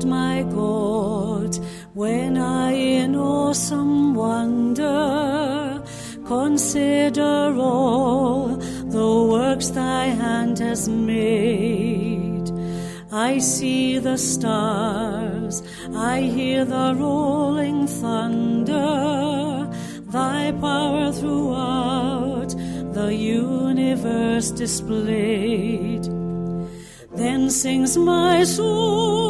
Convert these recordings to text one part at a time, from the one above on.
Lord my God, when I in awesome wonder consider all the works thy hand has made. I see the stars, I hear the rolling thunder, thy power throughout the universe displayed. Then sings my soul,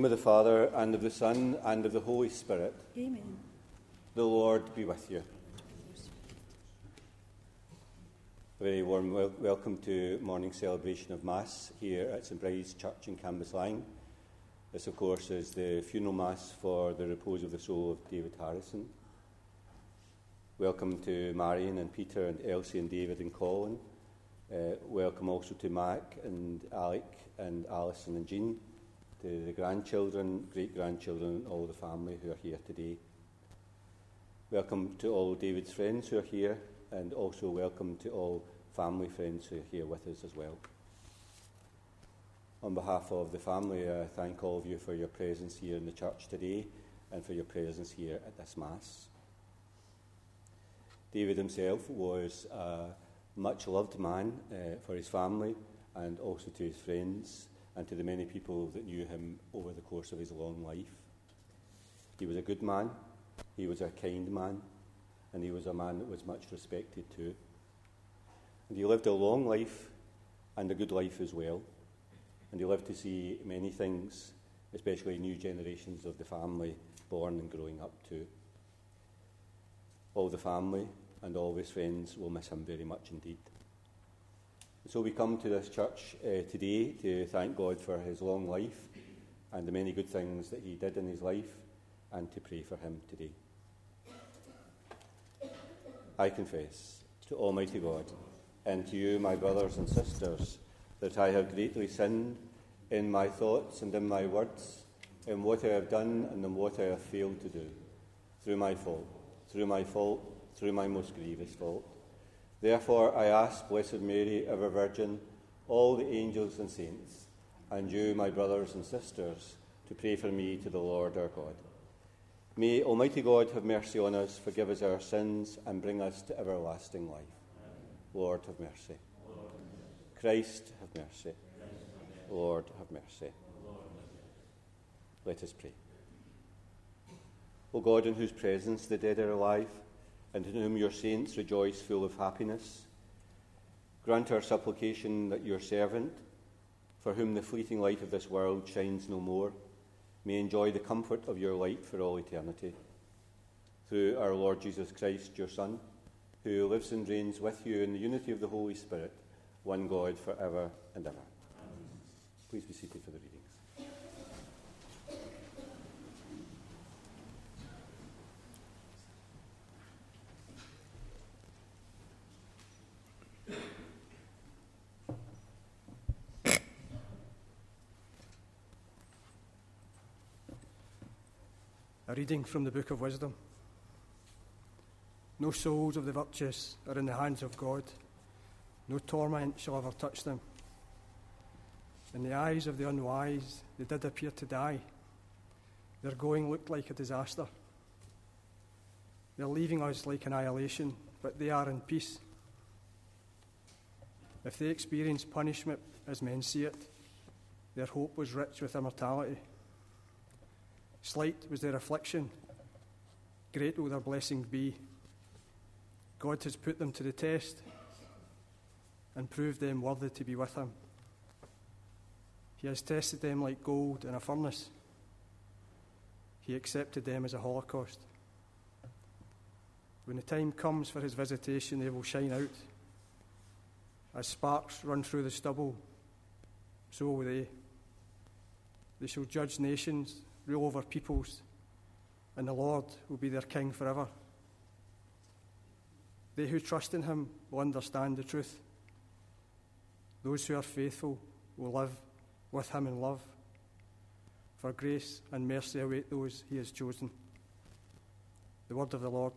name of the Father, and of the Son, and of the Holy Spirit, Amen. the Lord be with you. A very warm wel- welcome to morning celebration of Mass here at St Bride's Church in Cambuslang. This, of course, is the funeral Mass for the repose of the soul of David Harrison. Welcome to Marion and Peter and Elsie and David and Colin. Uh, welcome also to Mac and Alec and Alison and Jean, to the grandchildren, great grandchildren, and all the family who are here today. Welcome to all David's friends who are here, and also welcome to all family friends who are here with us as well. On behalf of the family, I thank all of you for your presence here in the church today and for your presence here at this Mass. David himself was a much loved man uh, for his family and also to his friends and to the many people that knew him over the course of his long life. He was a good man, he was a kind man, and he was a man that was much respected too. And he lived a long life and a good life as well. And he lived to see many things, especially new generations of the family born and growing up too. All the family and all his friends will miss him very much indeed. So we come to this church uh, today to thank God for his long life and the many good things that he did in his life and to pray for him today. I confess to Almighty God and to you, my brothers and sisters, that I have greatly sinned in my thoughts and in my words, in what I have done and in what I have failed to do, through my fault, through my fault, through my most grievous fault. Therefore, I ask Blessed Mary, ever Virgin, all the angels and saints, and you, my brothers and sisters, to pray for me to the Lord our God. May Almighty God have mercy on us, forgive us our sins, and bring us to everlasting life. Lord, have mercy. Christ, have mercy. Lord, have mercy. Let us pray. O God, in whose presence the dead are alive, and in whom your saints rejoice full of happiness, grant our supplication that your servant, for whom the fleeting light of this world shines no more, may enjoy the comfort of your light for all eternity. Through our Lord Jesus Christ, your Son, who lives and reigns with you in the unity of the Holy Spirit, one God for ever and ever. Please be seated for the readings. A reading from the Book of Wisdom. No souls of the virtuous are in the hands of God, no torment shall ever touch them. In the eyes of the unwise, they did appear to die. Their going looked like a disaster. They're leaving us like annihilation, but they are in peace. If they experience punishment as men see it, their hope was rich with immortality. Slight was their affliction, great will their blessing be. God has put them to the test and proved them worthy to be with Him. He has tested them like gold in a furnace. He accepted them as a holocaust. When the time comes for His visitation, they will shine out. As sparks run through the stubble, so will they. They shall judge nations, rule over peoples, and the Lord will be their king forever. They who trust in him will understand the truth. Those who are faithful will live with him in love. For grace and mercy await those he has chosen. The word of the Lord.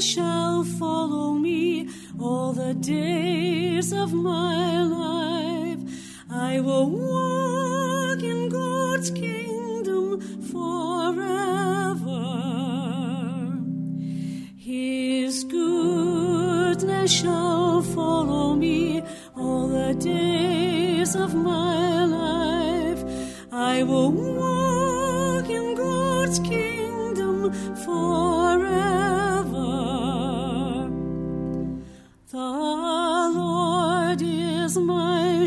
Shall follow me all the days of my life. I will walk in God's kingdom forever. His goodness shall follow me all the days of my life. I will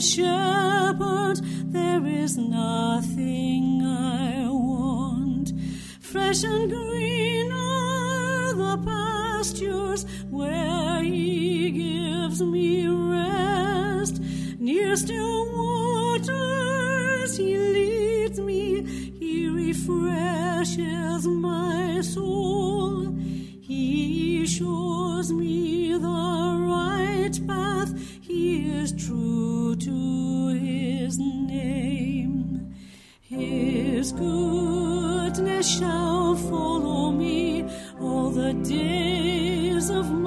shepherd, there is nothing I want. Fresh and green are the pastures where He gives me rest. Near still waters He leads me, He refreshes my soul. He shows me the right path. He is true to his name. His goodness shall follow me all the days of my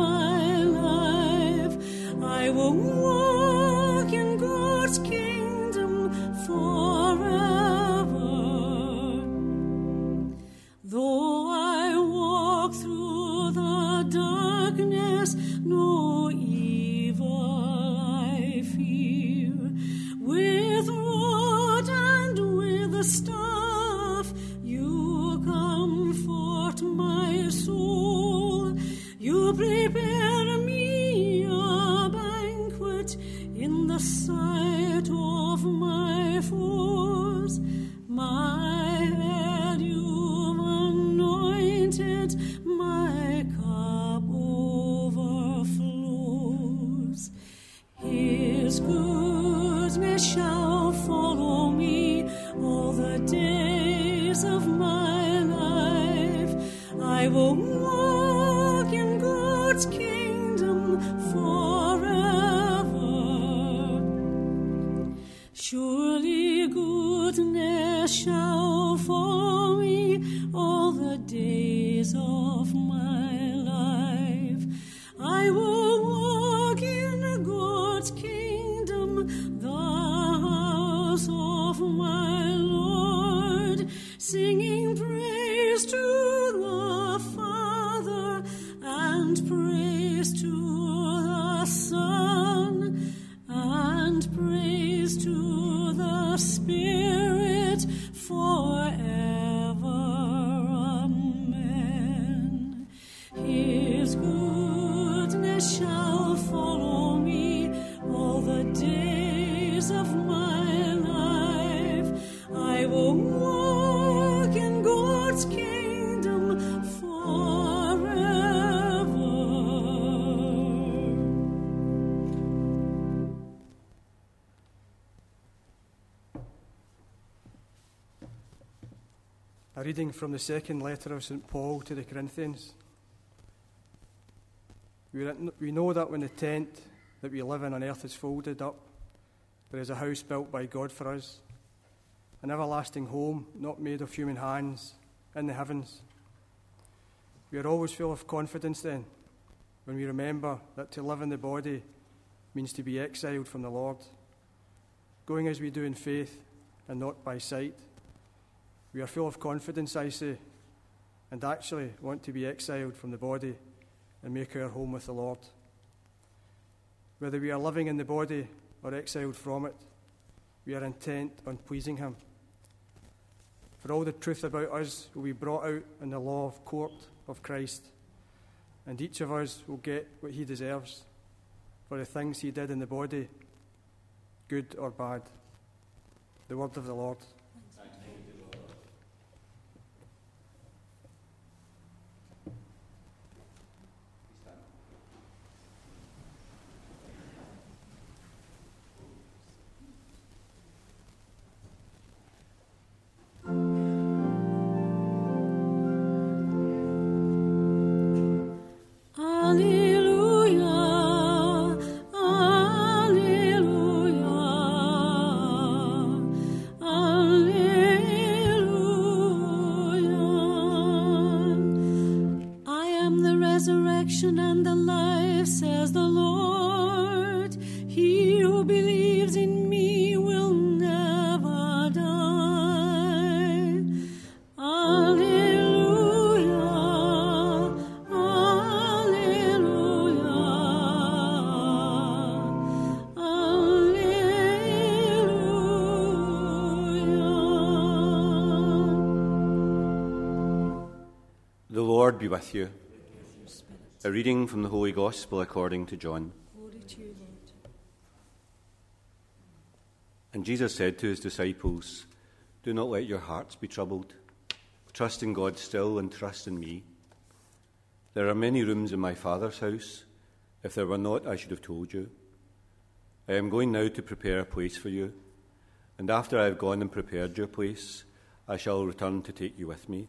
reading from the second letter of St. Paul to the Corinthians. We, know that when the tent that we live in on earth is folded up, there is a house built by God for us, an everlasting home not made of human hands in the heavens. We are always full of confidence then when we remember that to live in the body means to be exiled from the Lord, going as we do in faith and not by sight. We are full of confidence, I say, and actually want to be exiled from the body and make our home with the Lord. Whether we are living in the body or exiled from it, we are intent on pleasing Him. For all the truth about us will be brought out in the law of court of Christ, and each of us will get what he deserves for the things he did in the body, good or bad. The word of the Lord. With you. A reading from the Holy Gospel according to John. And Jesus said to his disciples, Do not let your hearts be troubled. Trust in God still and trust in me. There are many rooms in my Father's house. If there were not, I should have told you. I am going now to prepare a place for you. And after I have gone and prepared your place, I shall return to take you with me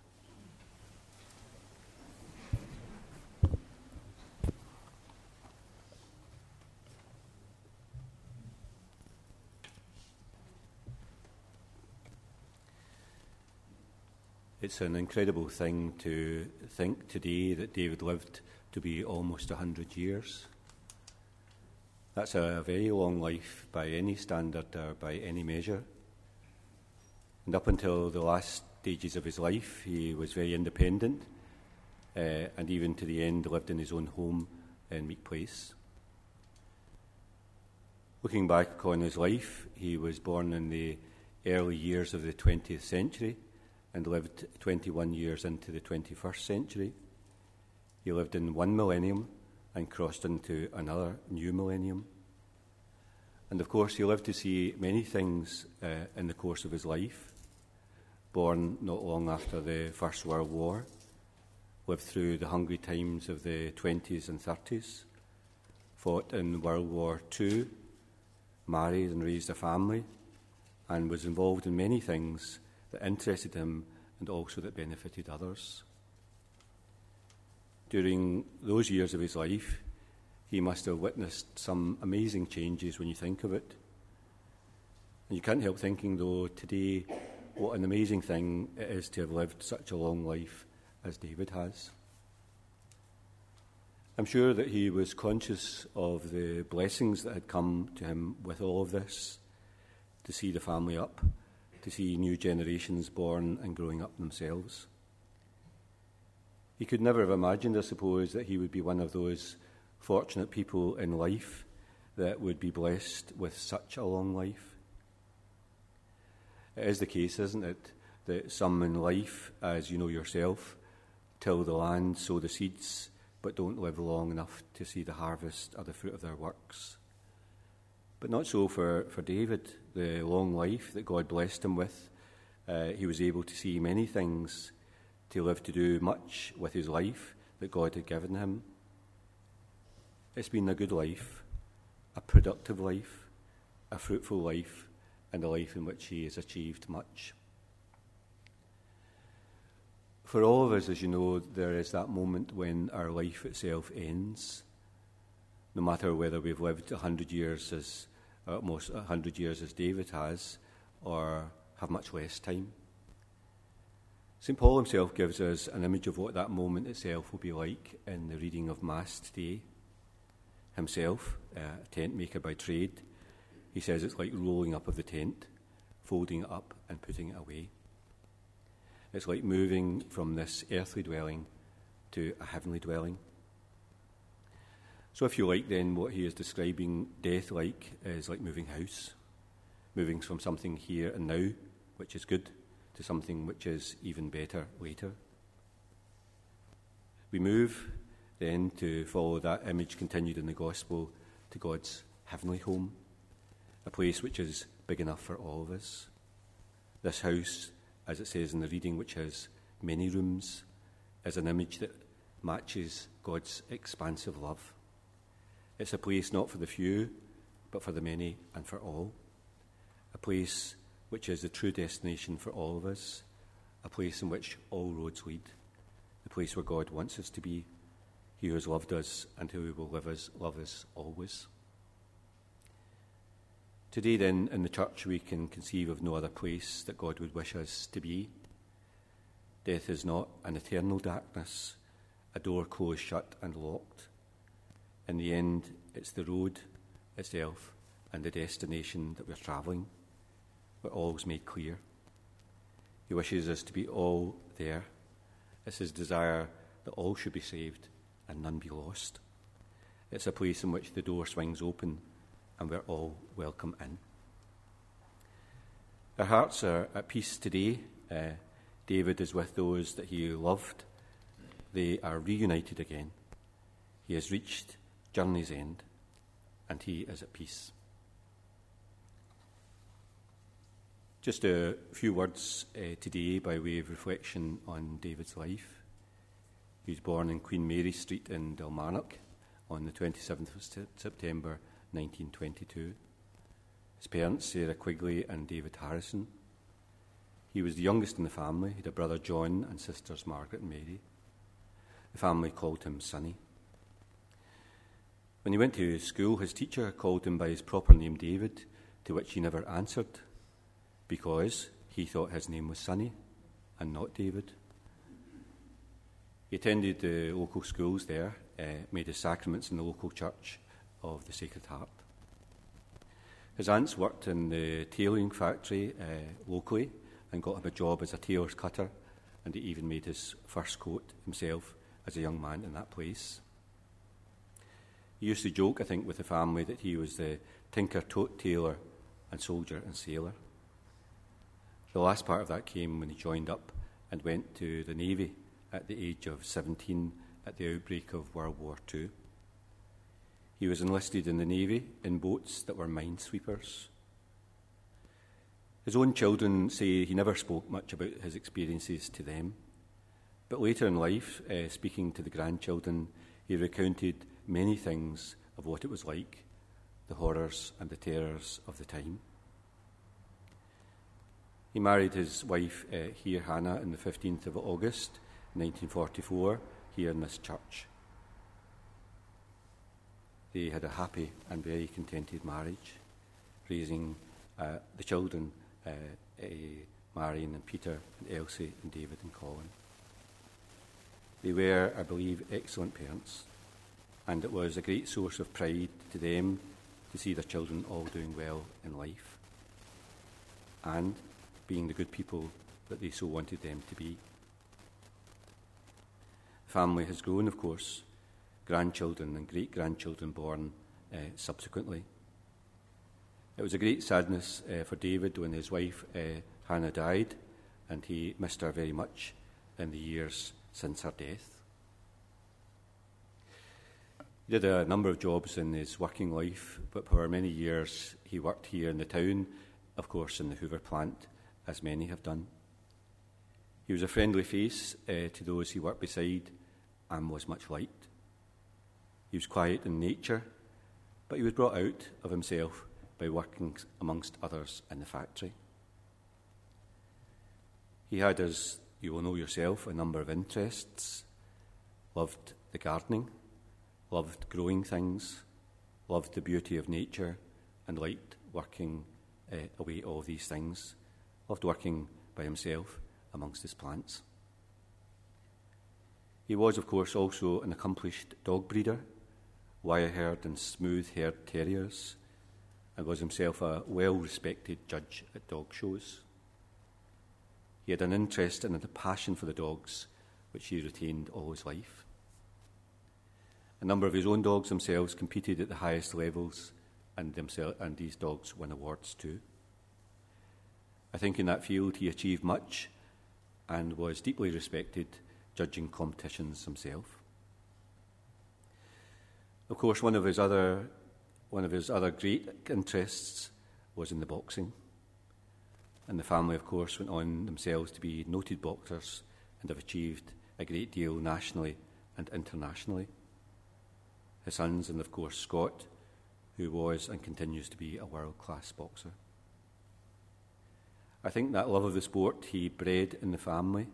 It's an incredible thing to think today that David lived to be almost 100 years. That's a very long life by any standard or by any measure. And up until the last stages of his life, he was very independent uh, and even to the end lived in his own home in Meek Place. Looking back on his life, he was born in the early years of the 20th century and lived 21 years into the 21st century. He lived in one millennium and crossed into another new millennium. And of course, he lived to see many things uh, in the course of his life. Born not long after the First World War, lived through the hungry times of the 20s and 30s, fought in World War II, married and raised a family, and was involved in many things that interested him and also that benefited others. During those years of his life, he must have witnessed some amazing changes when you think of it. And you can't help thinking, though, today, what an amazing thing it is to have lived such a long life as David has. I'm sure that he was conscious of the blessings that had come to him with all of this to see the family up to see new generations born and growing up themselves. He could never have imagined, I suppose, that he would be one of those fortunate people in life that would be blessed with such a long life. It is the case, isn't it, that some in life, as you know yourself, till the land, sow the seeds, but don't live long enough to see the harvest or the fruit of their works. But not so for, for David, the long life that God blessed him with. Uh, he was able to see many things, to live to do much with his life that God had given him. It's been a good life, a productive life, a fruitful life, and a life in which he has achieved much. For all of us, as you know, there is that moment when our life itself ends. No matter whether we've lived a hundred years as almost a hundred years as David has, or have much less time. St. Paul himself gives us an image of what that moment itself will be like in the reading of Mass today. Himself, a tent maker by trade, he says it's like rolling up of the tent, folding it up and putting it away. It's like moving from this earthly dwelling to a heavenly dwelling. So, if you like, then what he is describing death like is like moving house, moving from something here and now, which is good, to something which is even better later. We move then to follow that image continued in the Gospel to God's heavenly home, a place which is big enough for all of us. This house as it says in the reading, which has many rooms, is an image that matches God's expansive love. It's a place not for the few, but for the many and for all. A place which is the true destination for all of us, a place in which all roads lead, the place where God wants us to be, He who has loved us and who will live us, love us always. Today, then, in the church, we can conceive of no other place that God would wish us to be. Death is not an eternal darkness, a door closed shut and locked. In the end, it's the road itself and the destination that we're travelling, where all's made clear. He wishes us to be all there. It's his desire that all should be saved and none be lost. It's a place in which the door swings open and we're all welcome in. Our hearts are at peace today. Uh, David is with those that he loved. They are reunited again. He has reached journey's end, and he is at peace. Just a few words uh, today by way of reflection on David's life. He was born in Queen Mary Street in Dalmarnock on the 27th of September 1922. His parents, Sarah Quigley and David Harrison. He was the youngest in the family. He had a brother John and sisters Margaret and Mary. The family called him Sonny. When he went to school, his teacher called him by his proper name David, to which he never answered, because he thought his name was Sonny and not David. He attended the local schools there, uh, made his sacraments in the local church, of the Sacred Heart. His aunts worked in the tailoring factory uh, locally and got him a job as a tailor's cutter, and he even made his first coat himself as a young man in that place. He used to joke, I think, with the family that he was the tinker, tote tailor, and soldier and sailor. The last part of that came when he joined up and went to the Navy at the age of 17 at the outbreak of World War II. He was enlisted in the Navy in boats that were minesweepers. His own children say he never spoke much about his experiences to them. But later in life, uh, speaking to the grandchildren, he recounted many things of what it was like, the horrors and the terrors of the time. He married his wife uh, here, Hannah, on the 15th of August 1944, here in this church they had a happy and very contented marriage, raising uh, the children, uh, uh, Marion and Peter and Elsie and David and Colin. They were, I believe, excellent parents, and it was a great source of pride to them to see their children all doing well in life and being the good people that they so wanted them to be. The family has grown, of course, grandchildren and great grandchildren born uh, subsequently. It was a great sadness uh, for David when his wife uh, Hannah died, and he missed her very much in the years since her death. He did a number of jobs in his working life, but for many years he worked here in the town, of course, in the Hoover plant, as many have done. He was a friendly face uh, to those he worked beside and was much liked. He was quiet in nature, but he was brought out of himself by working amongst others in the factory. He had, as you will know yourself, a number of interests. Loved the gardening, loved growing things, loved the beauty of nature, and liked working uh, away all these things. Loved working by himself amongst his plants. He was, of course, also an accomplished dog breeder, wire haired and smooth haired terriers, and was himself a well respected judge at dog shows. He had an interest and a passion for the dogs, which he retained all his life. A number of his own dogs themselves competed at the highest levels, and, and these dogs won awards too. I think in that field he achieved much and was deeply respected judging competitions himself. Of course, one of his other, one of his other great interests was in the boxing. And the family, of course, went on themselves to be noted boxers and have achieved a great deal nationally and internationally. His sons, and of course, Scott, who was and continues to be a world class boxer. I think that love of the sport he bred in the family,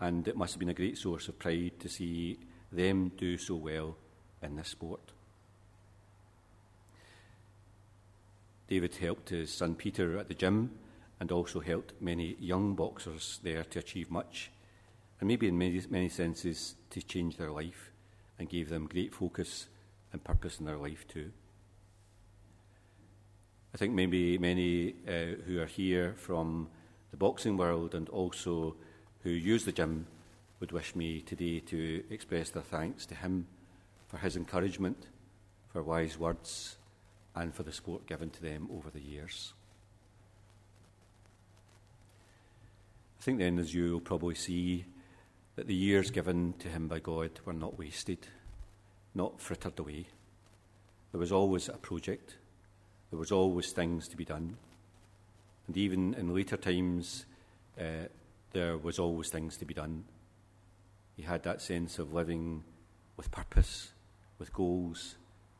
and it must have been a great source of pride to see them do so well in this sport. David helped his son Peter at the gym and also helped many young boxers there to achieve much, and maybe in many, many senses to change their life and gave them great focus and purpose in their life too. I think maybe many uh, who are here from the boxing world and also who use the gym would wish me today to express their thanks to him for his encouragement, for wise words, and for the support given to them over the years. I think then, as you'll probably see, that the years given to him by God were not wasted, not frittered away. There was always a project there was always things to be done. And even in later times, uh, there was always things to be done. He had that sense of living with purpose, with goals,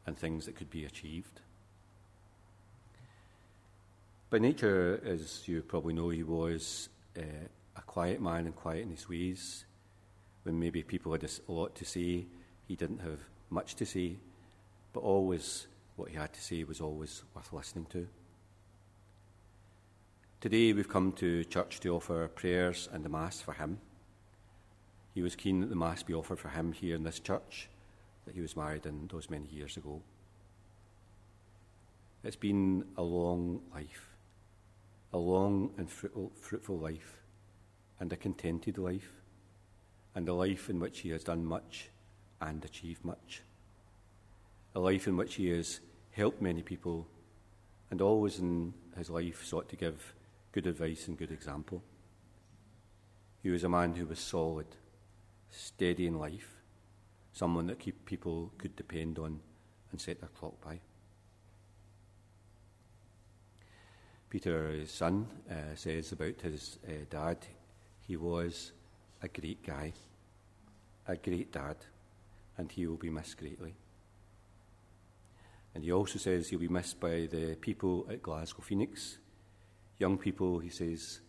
and things that could be achieved. By nature, as you probably know, he was uh, a quiet man and quiet in his ways. When maybe people had a lot to say, he didn't have much to say, but always what he had to say was always worth listening to. Today we've come to church to offer prayers and the Mass for him. He was keen that the Mass be offered for him here in this church that he was married in those many years ago. It's been a long life, a long and fruitful, fruitful life, and a contented life, and a life in which he has done much and achieved much a life in which he has helped many people and always in his life sought to give good advice and good example. He was a man who was solid, steady in life, someone that people could depend on and set their clock by. Peter's son, uh, says about his uh, dad, he was a great guy, a great dad, and he will be missed greatly. And he also says he'll be missed by the people at Glasgow Phoenix. Young people, he says,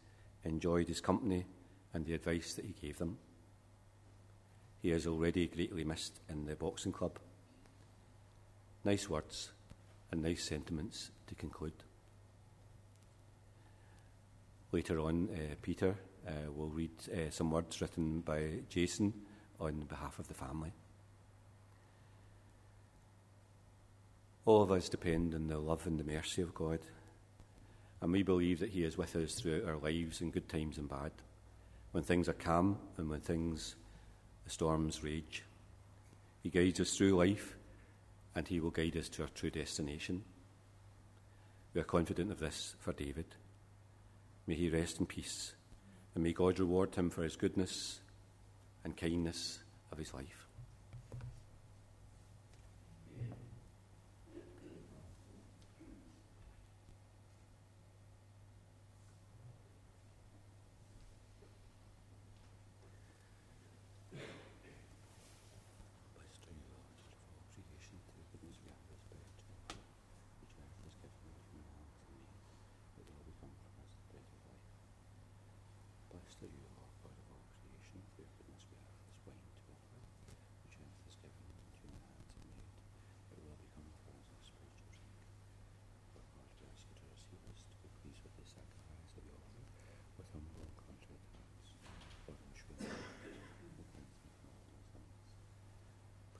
enjoyed his company and the advice that he gave them. He is already greatly missed in the boxing club. Nice words and nice sentiments to conclude. Later on, uh, Peter uh, will read uh, some words written by Jason on behalf of the family. All of us depend on the love and the mercy of God. And we believe that He is with us throughout our lives in good times and bad, when things are calm and when things, the storms rage. He guides us through life and He will guide us to our true destination. We are confident of this for David. May he rest in peace, and may God reward him for his goodness and kindness of his life.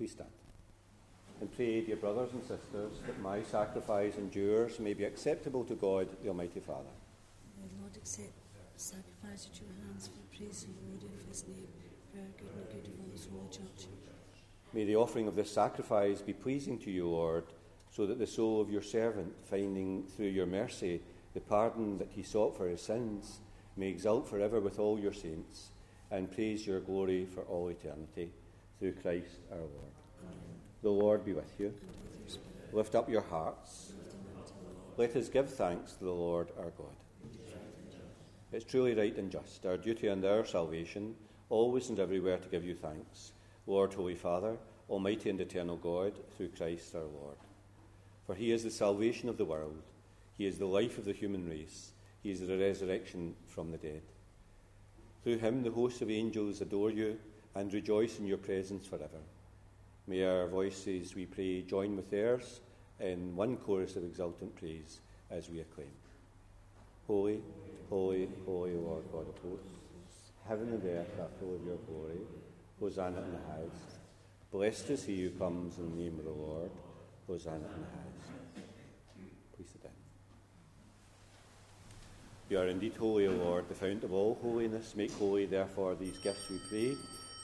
Please stand. And pray, dear brothers and sisters, that my sacrifice and yours may be acceptable to God, the Almighty Father. May the Lord accept the sacrifice at your hands for the praise and glory of his name, for our good and good of all his holy church. May the offering of this sacrifice be pleasing to you, Lord, so that the soul of your servant, finding through your mercy the pardon that he sought for his sins, may exult forever with all your saints and praise your glory for all eternity. Through Christ our Lord. The Lord be with you. Lift up your hearts. Let us give thanks to the Lord our God. It's truly right and just, our duty and our salvation, always and everywhere to give you thanks, Lord, Holy Father, Almighty and eternal God, through Christ our Lord. For he is the salvation of the world, he is the life of the human race, he is the resurrection from the dead. Through him, the hosts of angels adore you and rejoice in your presence forever. May our voices, we pray, join with theirs in one chorus of exultant praise as we acclaim. Holy, holy, holy Lord God of hosts, heaven and earth are full of your glory. Hosanna in the highest. Blessed is he who comes in the name of the Lord. Hosanna in the highest. Please sit down. You are indeed holy, O Lord, the fount of all holiness. Make holy, therefore, these gifts, we pray,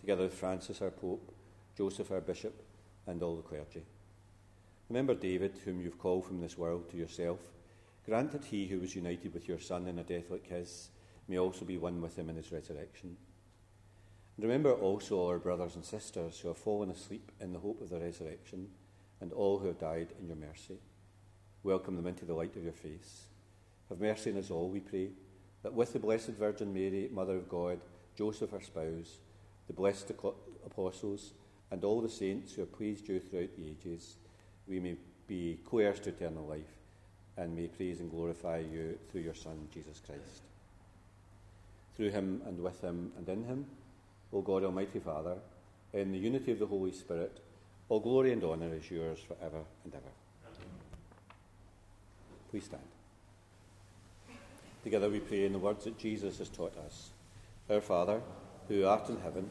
together with Francis, our Pope, Joseph, our Bishop, and all the clergy. Remember David, whom you've called from this world to yourself. Grant that he who was united with your Son in a death like his may also be one with him in his resurrection. And remember also our brothers and sisters who have fallen asleep in the hope of the resurrection, and all who have died in your mercy. Welcome them into the light of your face. Have mercy on us all, we pray, that with the Blessed Virgin Mary, Mother of God, Joseph, her spouse, the blessed apostles, and all the saints who have pleased you throughout the ages, we may be co heirs to eternal life and may praise and glorify you through your Son, Jesus Christ. Through him and with him and in him, O God Almighty Father, in the unity of the Holy Spirit, all glory and honour is yours for ever and ever. Please stand. Together we pray in the words that Jesus has taught us. Our Father, who art in heaven,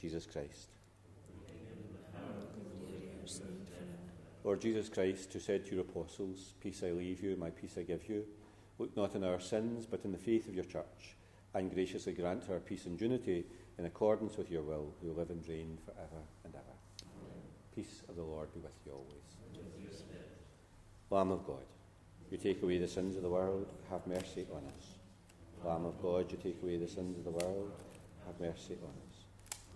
Jesus Christ. Lord Jesus Christ, who said to your apostles, Peace I leave you, my peace I give you, look not on our sins, but in the faith of your church, and graciously grant her peace and unity in accordance with your will, who live and reign for ever and ever. Amen. Peace of the Lord be with you always. Lamb of God, you take away the sins of the world, have mercy on us. Lamb of God, you take away the sins of the world, have mercy on us.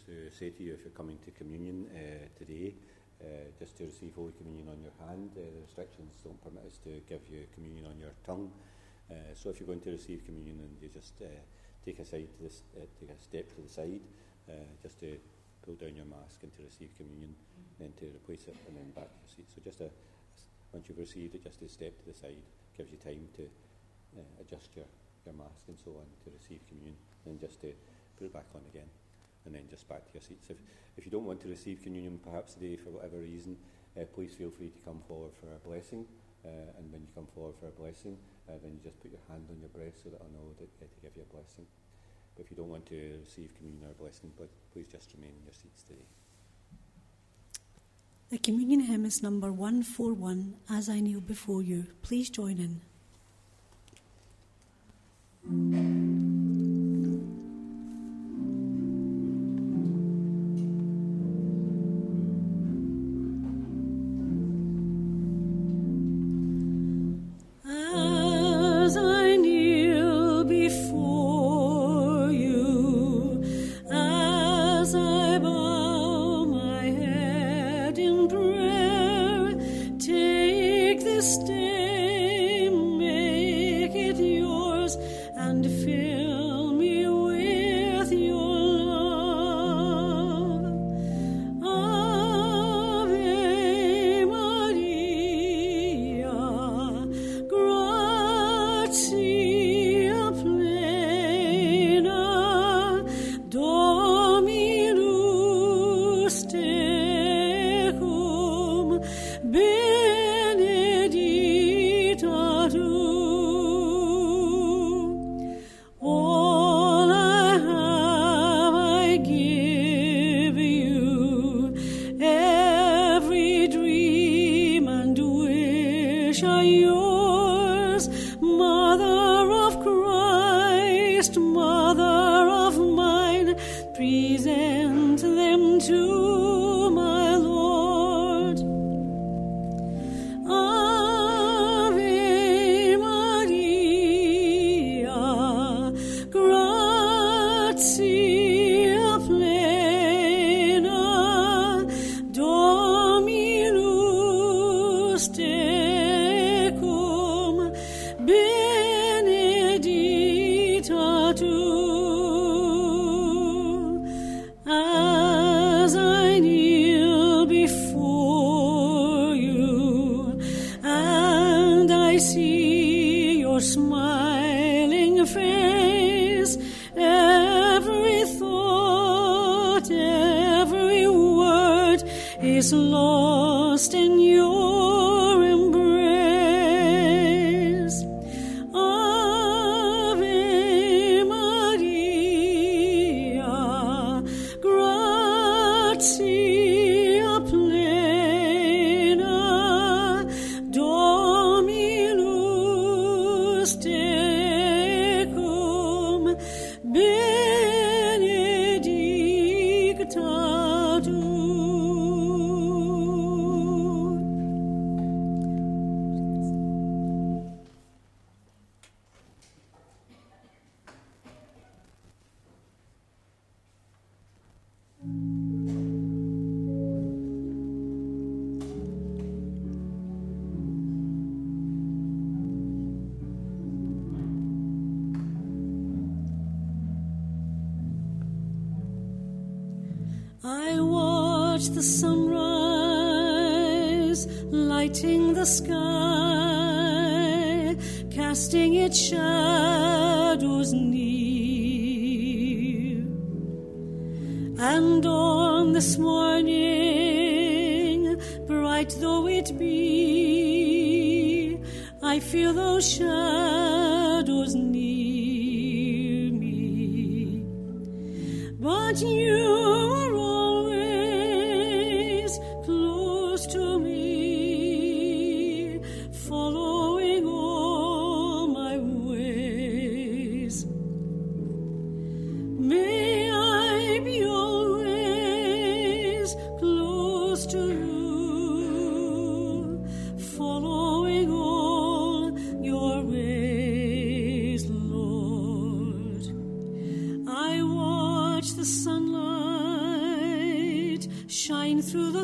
Just to say to you, if you're coming to communion uh, today, uh, just to receive Holy Communion on your hand. Uh, the restrictions don't permit us to give you communion on your tongue. Uh, so if you're going to receive communion, and you just uh, take a side to this, uh, take a step to the side, uh, just to pull down your mask and to receive communion, then to replace it, and then back to your seat. So just a, once you've received it, just a step to the side gives you time to uh, adjust your, your mask and so on to receive communion, and just to put it back on again and then just back to your seats. If, if you don't want to receive communion perhaps today for whatever reason, uh, please feel free to come forward for a blessing. Uh, and when you come forward for a blessing, uh, then you just put your hand on your breast so that I'll know that, uh, to give you a blessing. But if you don't want to receive communion or blessing, but please just remain in your seats today. The communion hymn is number 141, As I Kneel Before You. Please join in.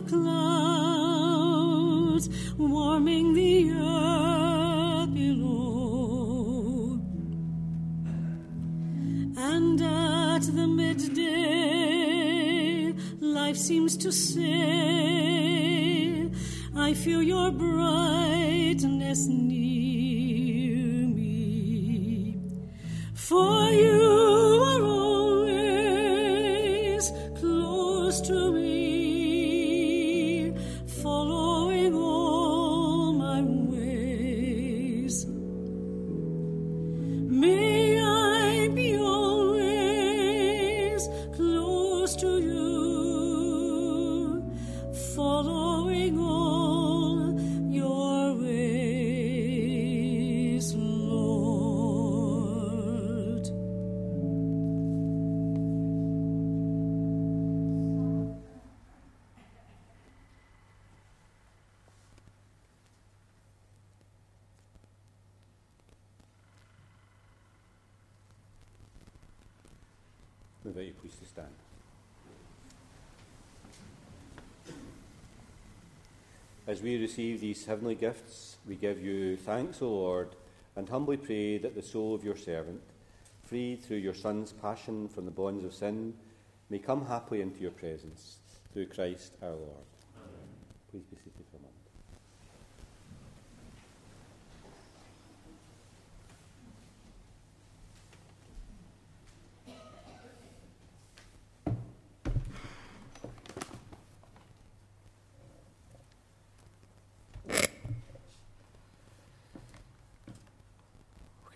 Clouds, warming the earth below. And at the midday, life seems to say, As we receive these heavenly gifts, we give you thanks, O Lord, and humbly pray that the soul of your servant, freed through your Son's passion from the bonds of sin, may come happily into your presence through Christ our Lord. Please be seated for a moment.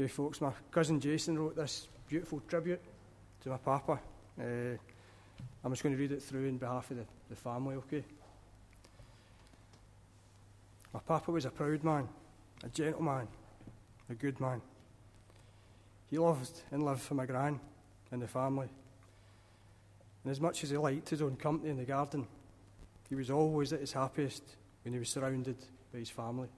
Okay, folks, my cousin Jason wrote this beautiful tribute to my papa. Uh, I'm just going to read it through in behalf of the, the family, okay? My papa was a proud man, a gentleman, a good man. He loved and lived for my gran and the family. And as much as he liked his own company in the garden, he was always at his happiest when he was surrounded by his family.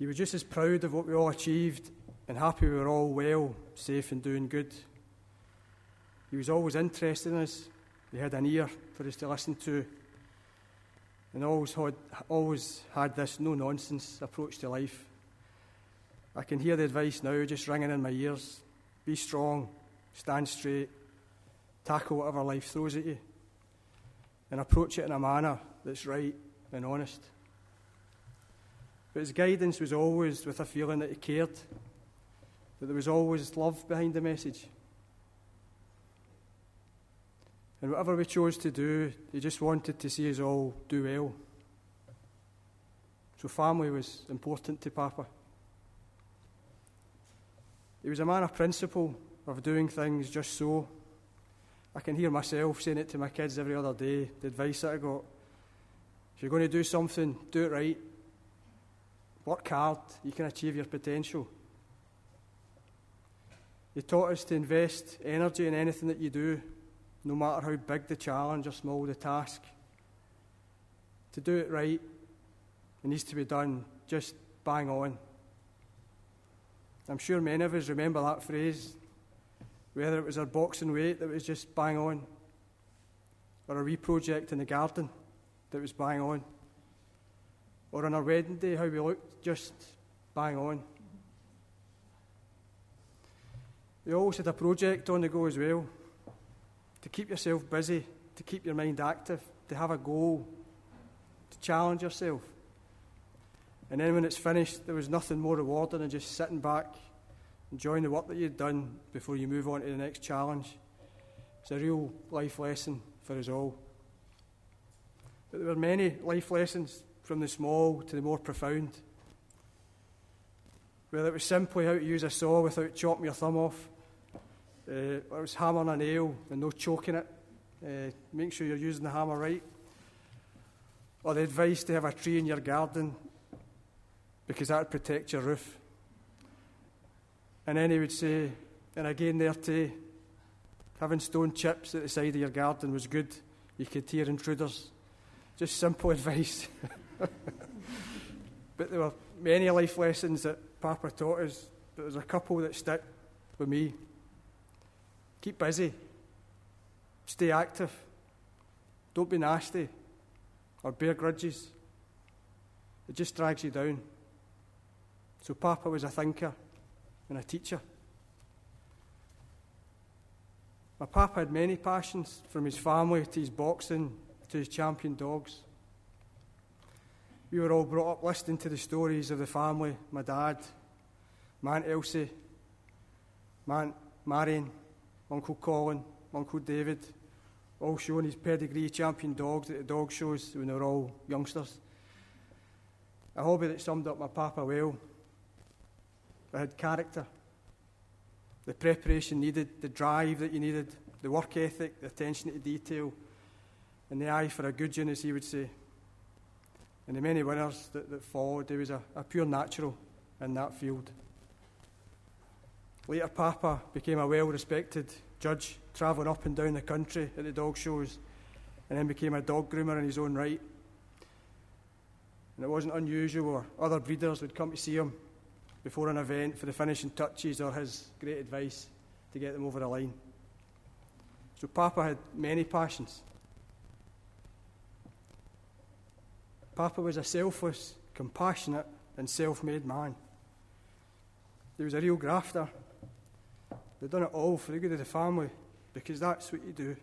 He was just as proud of what we all achieved and happy we were all well, safe, and doing good. He was always interested in us. He had an ear for us to listen to, and always had, always had this no nonsense approach to life. I can hear the advice now just ringing in my ears be strong, stand straight, tackle whatever life throws at you, and approach it in a manner that's right and honest. But his guidance was always with a feeling that he cared, that there was always love behind the message. And whatever we chose to do, he just wanted to see us all do well. So family was important to Papa. He was a man of principle, of doing things just so. I can hear myself saying it to my kids every other day, the advice that I got. If you're going to do something, do it right. Work hard, you can achieve your potential. He taught us to invest energy in anything that you do, no matter how big the challenge or small the task. To do it right, it needs to be done just bang on. I'm sure many of us remember that phrase, whether it was our boxing weight that was just bang on, or a wee project in the garden that was bang on, or on our wedding day, how we looked just bang on. We always had a project on the go as well to keep yourself busy, to keep your mind active, to have a goal, to challenge yourself. And then when it's finished, there was nothing more rewarding than just sitting back, enjoying the work that you'd done before you move on to the next challenge. It's a real life lesson for us all. But there were many life lessons from the small to the more profound. Whether it was simply how to use a saw without chopping your thumb off, uh, or it was hammering a nail and no choking it, uh, make sure you're using the hammer right, or the advice to have a tree in your garden because that would protect your roof. And then he would say, and again there too, having stone chips at the side of your garden was good. You could hear intruders. Just simple advice. but there were many life lessons that Papa taught us, but there's a couple that stick with me. Keep busy. Stay active. Don't be nasty or bear grudges. It just drags you down. So, Papa was a thinker and a teacher. My papa had many passions, from his family to his boxing to his champion dogs. We were all brought up listening to the stories of the family my dad, my Aunt Elsie, my Aunt Marion, Uncle Colin, Uncle David, all showing his pedigree champion dogs at the dog shows when they were all youngsters. A hobby that summed up my papa well. I had character, the preparation needed, the drive that you needed, the work ethic, the attention to detail, and the eye for a good as he would say and the many winners that, that followed, he was a, a pure natural in that field. Later, Papa became a well respected judge, travelling up and down the country at the dog shows, and then became a dog groomer in his own right. And it wasn't unusual, or other breeders would come to see him before an event for the finishing touches or his great advice to get them over the line. So, Papa had many passions. Papa was a selfless, compassionate, and self made man. He was a real grafter. They'd done it all for the good of the family because that's what you do.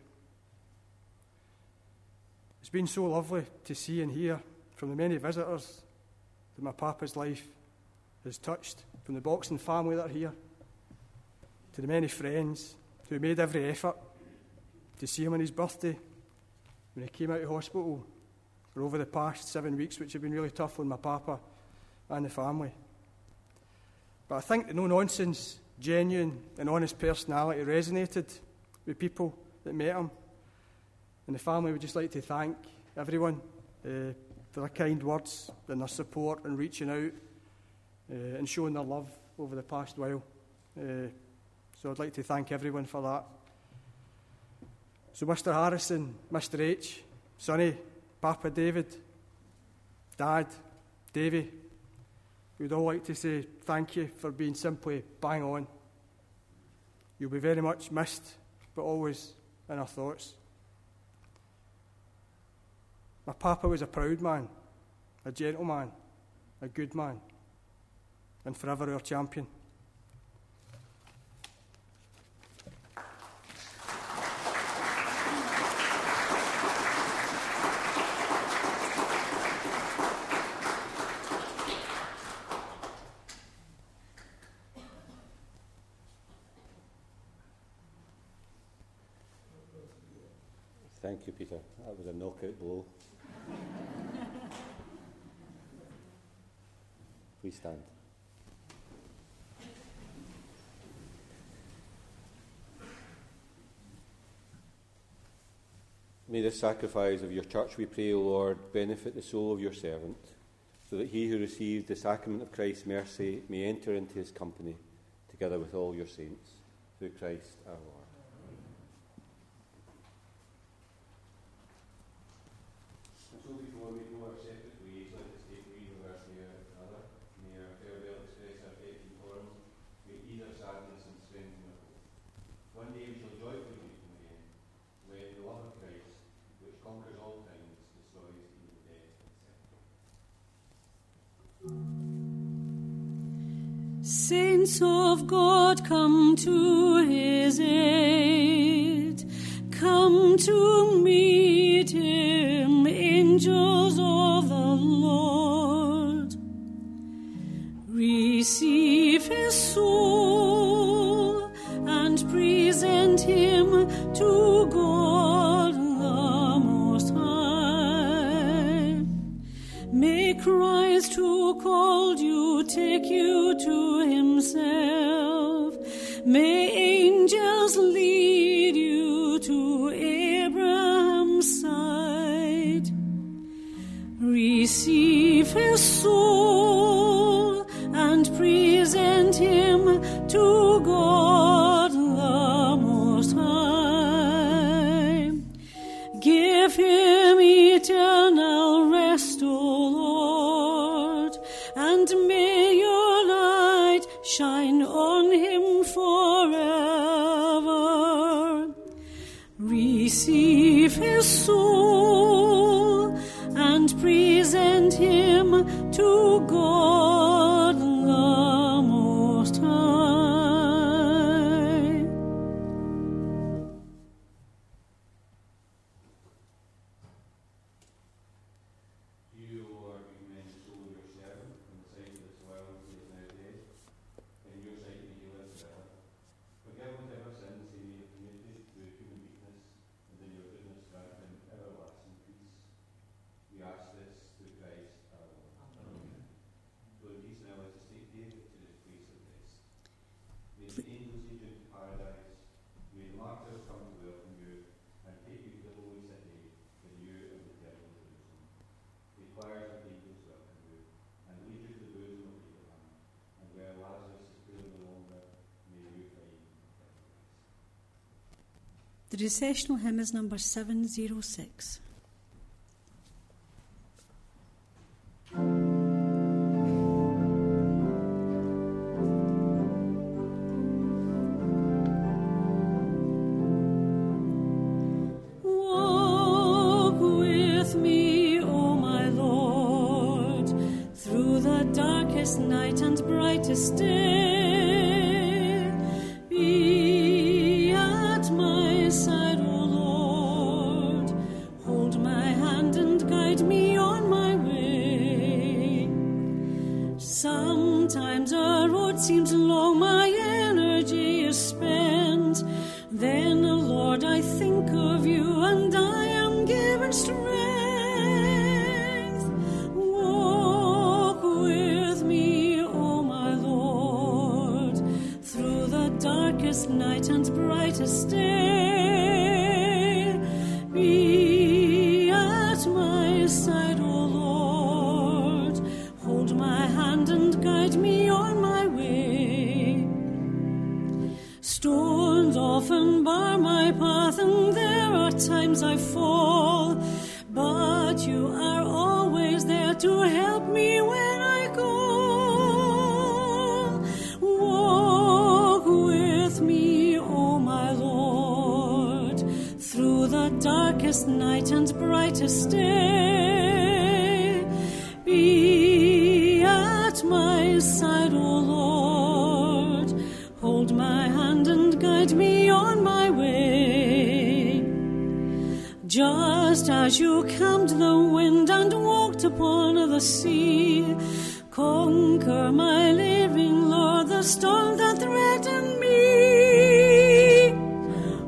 It's been so lovely to see and hear from the many visitors that my papa's life has touched, from the boxing family that are here, to the many friends who made every effort to see him on his birthday when he came out of hospital for over the past seven weeks, which have been really tough on my papa and the family. But I think the no nonsense, genuine, and honest personality resonated with people that met him. And the family would just like to thank everyone uh, for their kind words and their support and reaching out uh, and showing their love over the past while. Uh, so I'd like to thank everyone for that. So, Mr. Harrison, Mr. H, Sonny, Papa David, Dad, Davy, we'd all like to say thank you for being simply bang on. You'll be very much missed, but always in our thoughts. My papa was a proud man, a gentleman, a good man, and forever our champion. Thank you, Peter. That was a knockout blow. Please stand. May the sacrifice of your church, we pray, O Lord, benefit the soul of your servant, so that he who receives the sacrament of Christ's mercy may enter into his company, together with all your saints, through Christ our Lord. to his aid. Come to meet him, angels of the Lord. Receive his soul and present him to God the Most High. May Christ who called you take you to himself. May angels lead you to Abraham's side. Receive his soul and present him to God. The recessional hymn is number 706. just as you calmed the wind and walked upon the sea. Conquer my living, Lord, the storm that threatened me.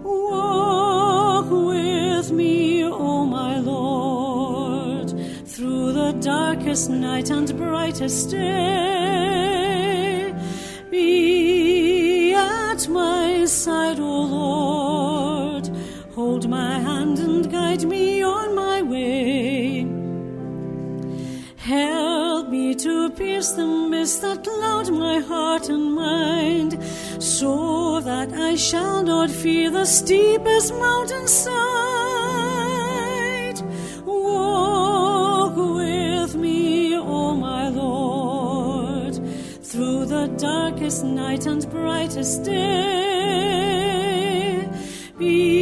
Walk with me, O oh my Lord, through the darkest night and brightest day. I shall not fear the steepest mountain side. Walk with me, O oh my Lord, through the darkest night and brightest day. Be